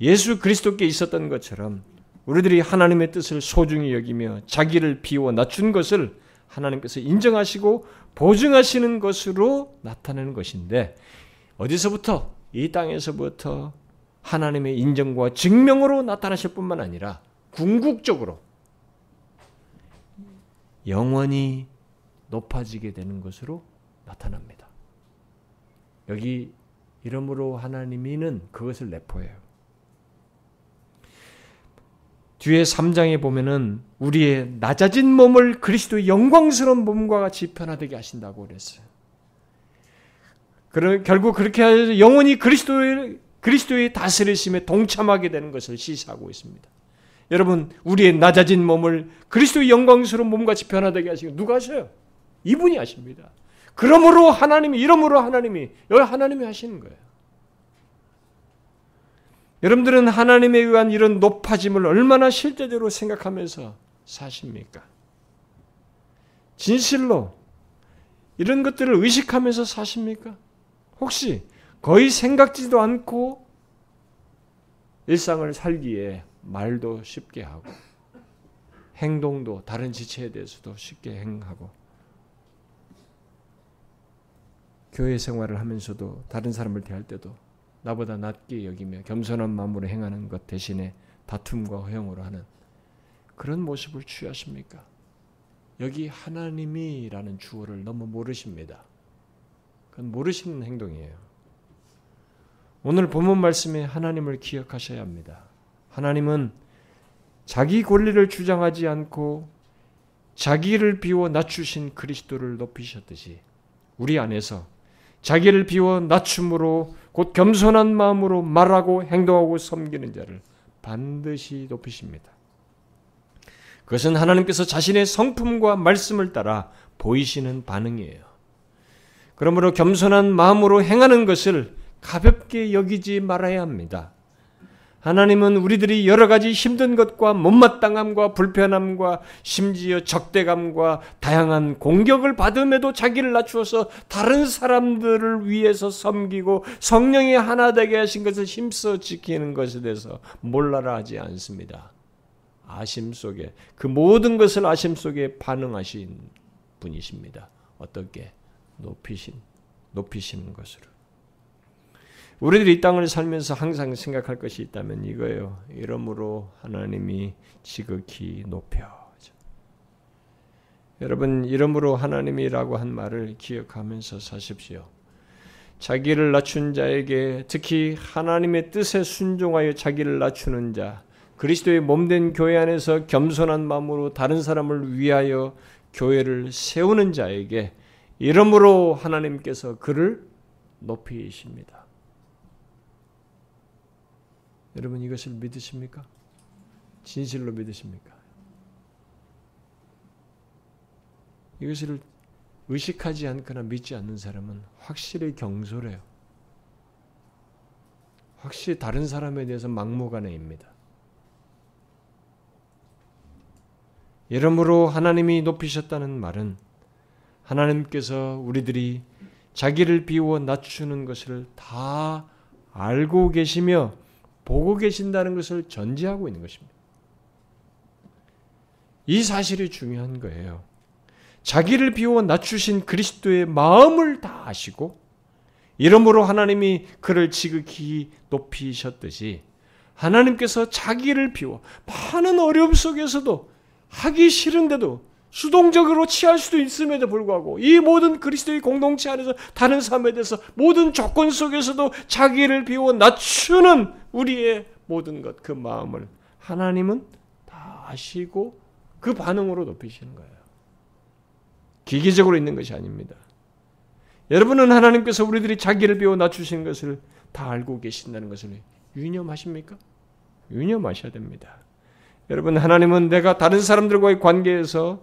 예수 그리스도께 있었던 것처럼 우리들이 하나님의 뜻을 소중히 여기며 자기를 비워 낮춘 것을 하나님께서 인정하시고 보증하시는 것으로 나타내는 것인데 어디서부터 이 땅에서부터 하나님의 인정과 증명으로 나타나실 뿐만 아니라 궁극적으로 영원히 높아지게 되는 것으로 나타납니다. 여기 이름으로 하나님이는 그것을 내포해요. 뒤에 3장에 보면은 우리의 낮아진 몸을 그리스도의 영광스러운 몸과 같이 변화되게 하신다고 그랬어요. 그러, 결국 그렇게 해서 영원히 그리스도의 그리스도의 다스리심에 동참하게 되는 것을 시사하고 있습니다. 여러분, 우리의 낮아진 몸을 그리스도의 영광스러운 몸같이 변화되게 하시고 누가 하셔요? 이분이 하십니다. 그러므로 하나님이 이러므로 하나님이 여기 하나님이 하시는 거예요. 여러분들은 하나님에 의한 이런 높아짐을 얼마나 실제적으로 생각하면서 사십니까? 진실로 이런 것들을 의식하면서 사십니까? 혹시 거의 생각지도 않고 일상을 살기에 말도 쉽게 하고 행동도 다른 지체에 대해서도 쉽게 행하고 교회 생활을 하면서도 다른 사람을 대할 때도 나보다 낮게 여기며 겸손한 마음으로 행하는 것 대신에 다툼과 허용으로 하는 그런 모습을 취하십니까? 여기 하나님이라는 주어를 너무 모르십니다. 그건 모르시는 행동이에요. 오늘 본문 말씀에 하나님을 기억하셔야 합니다. 하나님은 자기 권리를 주장하지 않고 자기를 비워 낮추신 그리스도를 높이셨듯이 우리 안에서 자기를 비워 낮춤으로 곧 겸손한 마음으로 말하고 행동하고 섬기는 자를 반드시 높이십니다. 그것은 하나님께서 자신의 성품과 말씀을 따라 보이시는 반응이에요. 그러므로 겸손한 마음으로 행하는 것을 가볍게 여기지 말아야 합니다. 하나님은 우리들이 여러 가지 힘든 것과 못마땅함과 불편함과 심지어 적대감과 다양한 공격을 받음에도 자기를 낮추어서 다른 사람들을 위해서 섬기고 성령이 하나 되게 하신 것을 힘써 지키는 것에 대해서 몰라라 하지 않습니다. 아심 속에 그 모든 것을 아심 속에 반응하신 분이십니다. 어떻게 높이신 높이시는 것으로. 우리들이 이 땅을 살면서 항상 생각할 것이 있다면 이거예요. 이러므로 하나님이 지극히 높여. 여러분, 이러므로 하나님이라고 한 말을 기억하면서 사십시오. 자기를 낮춘 자에게 특히 하나님의 뜻에 순종하여 자기를 낮추는 자, 그리스도의 몸된 교회 안에서 겸손한 마음으로 다른 사람을 위하여 교회를 세우는 자에게 이러므로 하나님께서 그를 높이십니다. 여러분 이것을 믿으십니까? 진실로 믿으십니까? 이것을 의식하지 않거나 믿지 않는 사람은 확실히 경솔해요. 확실히 다른 사람에 대해서 막무가내입니다. 이러므로 하나님이 높이셨다는 말은 하나님께서 우리들이 자기를 비워 낮추는 것을 다 알고 계시며 보고 계신다는 것을 전제하고 있는 것입니다. 이 사실이 중요한 거예요. 자기를 비워 낮추신 그리스도의 마음을 다 아시고 이러므로 하나님이 그를 지극히 높이셨듯이 하나님께서 자기를 비워 많은 어려움 속에서도 하기 싫은데도 수동적으로 취할 수도 있음에도 불구하고 이 모든 그리스도의 공동체 안에서 다른 삶에 대해서 모든 조건 속에서도 자기를 비워 낮추는 우리의 모든 것 그 마음을 하나님은 다 아시고 그 반응으로 높이시는 거예요. 기계적으로 있는 것이 아닙니다. 여러분은 하나님께서 우리들이 자기를 비워 낮추신 것을 다 알고 계신다는 것을 유념하십니까? 유념하셔야 됩니다. 여러분 하나님은 내가 다른 사람들과의 관계에서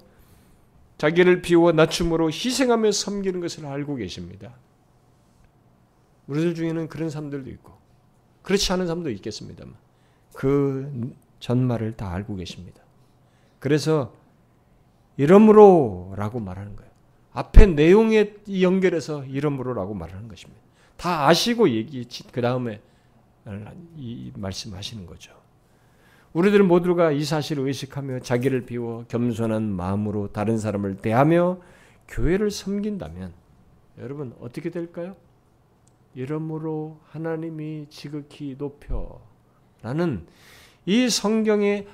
자기를 비워 낮춤으로 희생하며 섬기는 것을 알고 계십니다. 우리들 중에는 그런 사람들도 있고 그렇지 않은 사람도 있겠습니다만 그 전말을 다 알고 계십니다. 그래서 이러므로라고 말하는 거예요. 앞에 내용에 연결해서 이러므로라고 말하는 것입니다. 다 아시고 얘기 그 다음에 이 말씀하시는 거죠. 우리들 모두가 이 사실을 의식하며 자기를 비워 겸손한 마음으로 다른 사람을 대하며 교회를 섬긴다면 여러분 어떻게 될까요? 이러므로 하나님이 지극히 높여 라는 이 성경의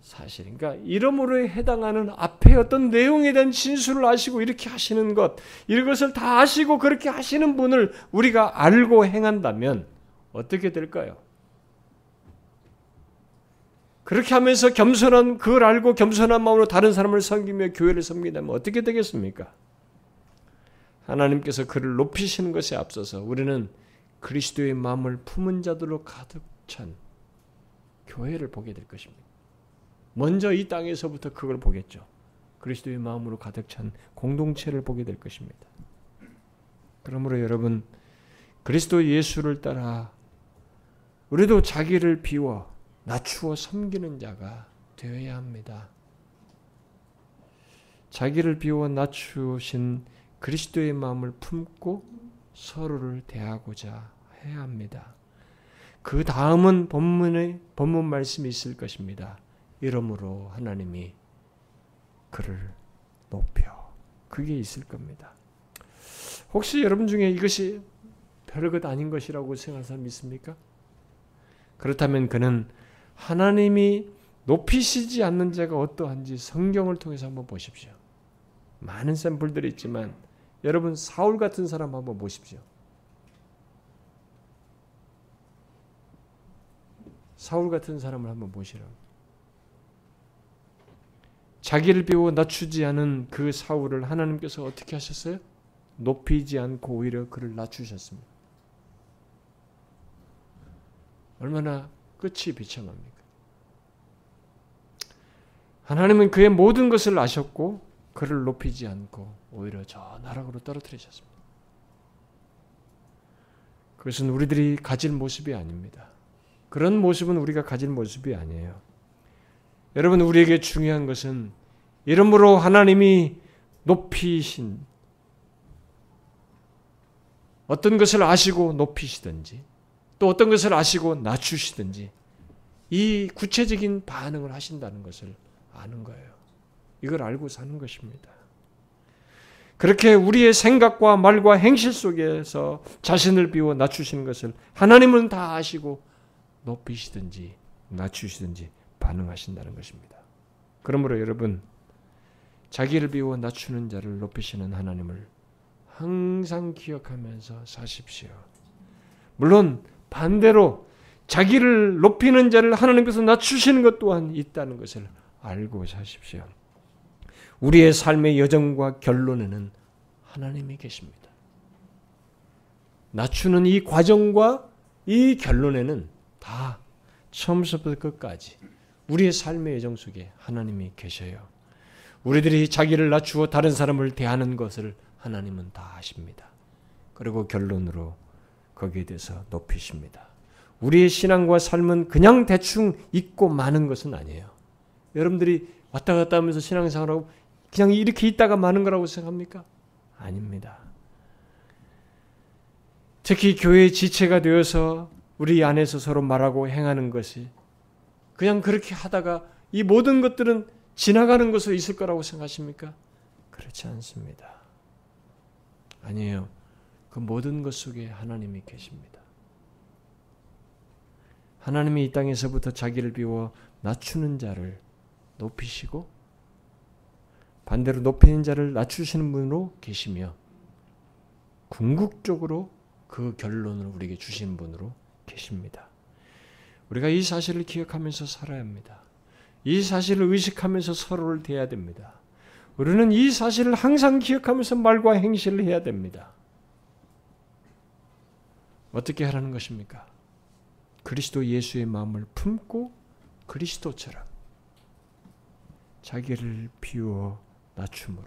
사실, 그러니까 이러므로에 해당하는 앞에 어떤 내용에 대한 진술을 아시고 이렇게 하시는 것, 이것을 다 아시고 그렇게 하시는 분을 우리가 알고 행한다면 어떻게 될까요? 그렇게 하면서 겸손한 그걸 알고 겸손한 마음으로 다른 사람을 섬기며 교회를 섬긴다면 어떻게 되겠습니까? 하나님께서 그를 높이시는 것에 앞서서 우리는 그리스도의 마음을 품은 자들로 가득 찬 교회를 보게 될 것입니다. 먼저 이 땅에서부터 그걸 보겠죠. 그리스도의 마음으로 가득 찬 공동체를 보게 될 것입니다. 그러므로 여러분 그리스도 예수를 따라 우리도 자기를 비워 낮추어 섬기는 자가 되어야 합니다. 자기를 비워 낮추신 그리스도의 마음을 품고 서로를 대하고자 해야 합니다. 그 다음은 본문의 본문 말씀이 있을 것입니다. 이러므로 하나님이 그를 높여. 그게 있을 겁니다. 혹시 여러분 중에 이것이 별것 아닌 것이라고 생각하는 사람 있습니까? 그렇다면 그는 하나님이 높이시지 않는 자가 어떠한지 성경을 통해서 한번 보십시오. 많은 샘플들이 있지만 여러분 사울 같은 사람 한번 보십시오. 사울 같은 사람을 한번 보시라고. 자기를 비워 낮추지 않은 그 사울을 하나님께서 어떻게 하셨어요? 높이지 않고 오히려 그를 낮추셨습니다. 얼마나 끝이 비참합니까? 하나님은 그의 모든 것을 아셨고 그를 높이지 않고 오히려 저 나락으로 떨어뜨리셨습니다. 그것은 우리들이 가질 모습이 아닙니다. 그런 모습은 우리가 가질 모습이 아니에요. 여러분 우리에게 중요한 것은 이름으로 하나님이 높이신 어떤 것을 아시고 높이시든지 또 어떤 것을 아시고 낮추시든지 이 구체적인 반응을 하신다는 것을 아는 거예요. 이걸 알고 사는 것입니다. 그렇게 우리의 생각과 말과 행실 속에서 자신을 비워 낮추시는 것을 하나님은 다 아시고 높이시든지 낮추시든지 반응하신다는 것입니다. 그러므로 여러분 자기를 비워 낮추는 자를 높이시는 하나님을 항상 기억하면서 사십시오. 물론 반대로 자기를 높이는 자를 하나님께서 낮추시는 것 또한 있다는 것을 알고 사십시오. 우리의 삶의 여정과 결론에는 하나님이 계십니다. 낮추는 이 과정과 이 결론에는 다 처음부터 끝까지 우리의 삶의 여정 속에 하나님이 계셔요. 우리들이 자기를 낮추어 다른 사람을 대하는 것을 하나님은 다 아십니다. 그리고 결론으로 거기에 대해서 높이십니다. 우리의 신앙과 삶은 그냥 대충 있고 마는 것은 아니에요. 여러분들이 왔다 갔다 하면서 신앙생활하고 그냥 이렇게 있다가 마는 거라고 생각합니까? 아닙니다. 특히 교회의 지체가 되어서 우리 안에서 서로 말하고 행하는 것이 그냥 그렇게 하다가 이 모든 것들은 지나가는 것으로 있을 거라고 생각하십니까? 그렇지 않습니다. 아니에요. 그 모든 것 속에 하나님이 계십니다. 하나님이 이 땅에서부터 자기를 비워 낮추는 자를 높이시고 반대로 높이는 자를 낮추시는 분으로 계시며 궁극적으로 그 결론을 우리에게 주신 분으로 계십니다. 우리가 이 사실을 기억하면서 살아야 합니다. 이 사실을 의식하면서 서로를 대해야 됩니다. 우리는 이 사실을 항상 기억하면서 말과 행실을 해야 됩니다. 어떻게 하라는 것입니까? 그리스도 예수의 마음을 품고 그리스도처럼 자기를 비워 낮춤으로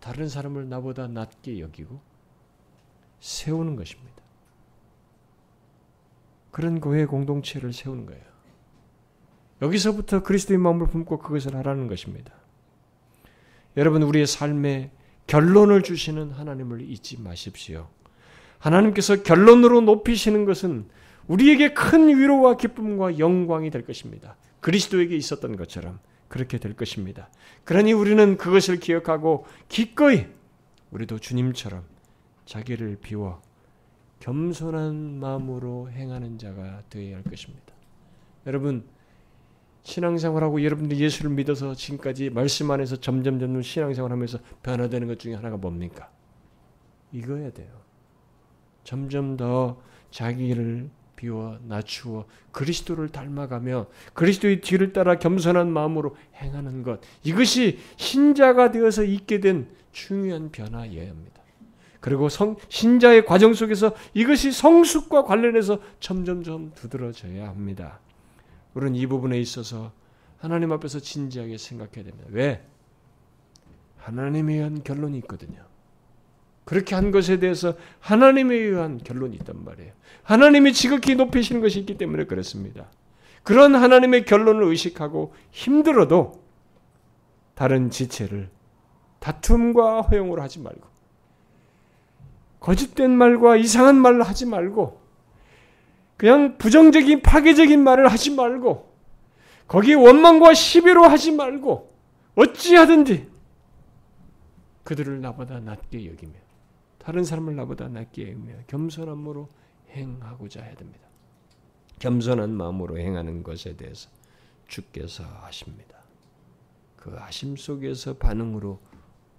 다른 사람을 나보다 낮게 여기고 세우는 것입니다. 그런 교회 공동체를 세우는 거예요. 여기서부터 그리스도의 마음을 품고 그것을 하라는 것입니다. 여러분 우리의 삶의 결론을 주시는 하나님을 잊지 마십시오. 하나님께서 결론으로 높이시는 것은 우리에게 큰 위로와 기쁨과 영광이 될 것입니다. 그리스도에게 있었던 것처럼 그렇게 될 것입니다. 그러니 우리는 그것을 기억하고 기꺼이 우리도 주님처럼 자기를 비워 겸손한 마음으로 행하는 자가 되어야 할 것입니다. 여러분 신앙생활하고 여러분들 예수를 믿어서 지금까지 말씀 안에서 점점 점점 신앙생활하면서 변화되는 것 중에 하나가 뭡니까? 이거야 돼요. 점점 더 자기를 비워 낮추어 그리스도를 닮아가며 그리스도의 뒤를 따라 겸손한 마음으로 행하는 것 이것이 신자가 되어서 있게 된 중요한 변화여야 합니다. 그리고 성, 신자의 과정 속에서 이것이 성숙과 관련해서 점점점 두드러져야 합니다. 우리는 이 부분에 있어서 하나님 앞에서 진지하게 생각해야 됩니다. 왜? 하나님에 의한 결론이 있거든요. 그렇게 한 것에 대해서 하나님에 의한 결론이 있단 말이에요. 하나님이 지극히 높이시는 것이 있기 때문에 그렇습니다. 그런 하나님의 결론을 의식하고 힘들어도 다른 지체를 다툼과 허용으로 하지 말고 거짓된 말과 이상한 말을 하지 말고 그냥 부정적인 파괴적인 말을 하지 말고 거기에 원망과 시비로 하지 말고 어찌하든지 그들을 나보다 낮게 여기며 다른 사람을 나보다 낮게 여기며 겸손함으로 행하고자 해야 됩니다. 겸손한 마음으로 행하는 것에 대해서 주께서 아십니다. 그 아심 속에서 반응으로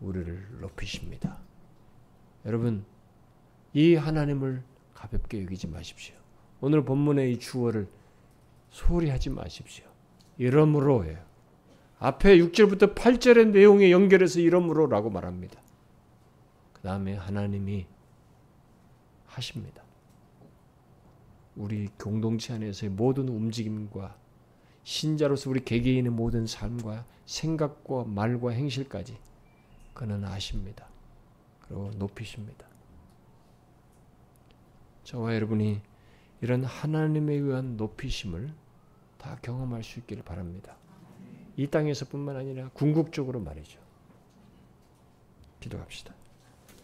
우리를 높이십니다. 여러분 이 하나님을 가볍게 여기지 마십시오. 오늘 본문의 이 주어를 소홀히 하지 마십시오. 이러므로예요. 앞에 6절부터 8절의 내용에 연결해서 이러므로라고 말합니다. 그 다음에 하나님이 하십니다. 우리 공동체 안에서의 모든 움직임과 신자로서 우리 개개인의 모든 삶과 생각과 말과 행실까지 그는 아십니다. 그리고 높이십니다. 저와 여러분이 이런 하나님에 의한 높이심을 다 경험할 수 있기를 바랍니다. 이 땅에서뿐만 아니라 궁극적으로 말이죠. 기도합시다.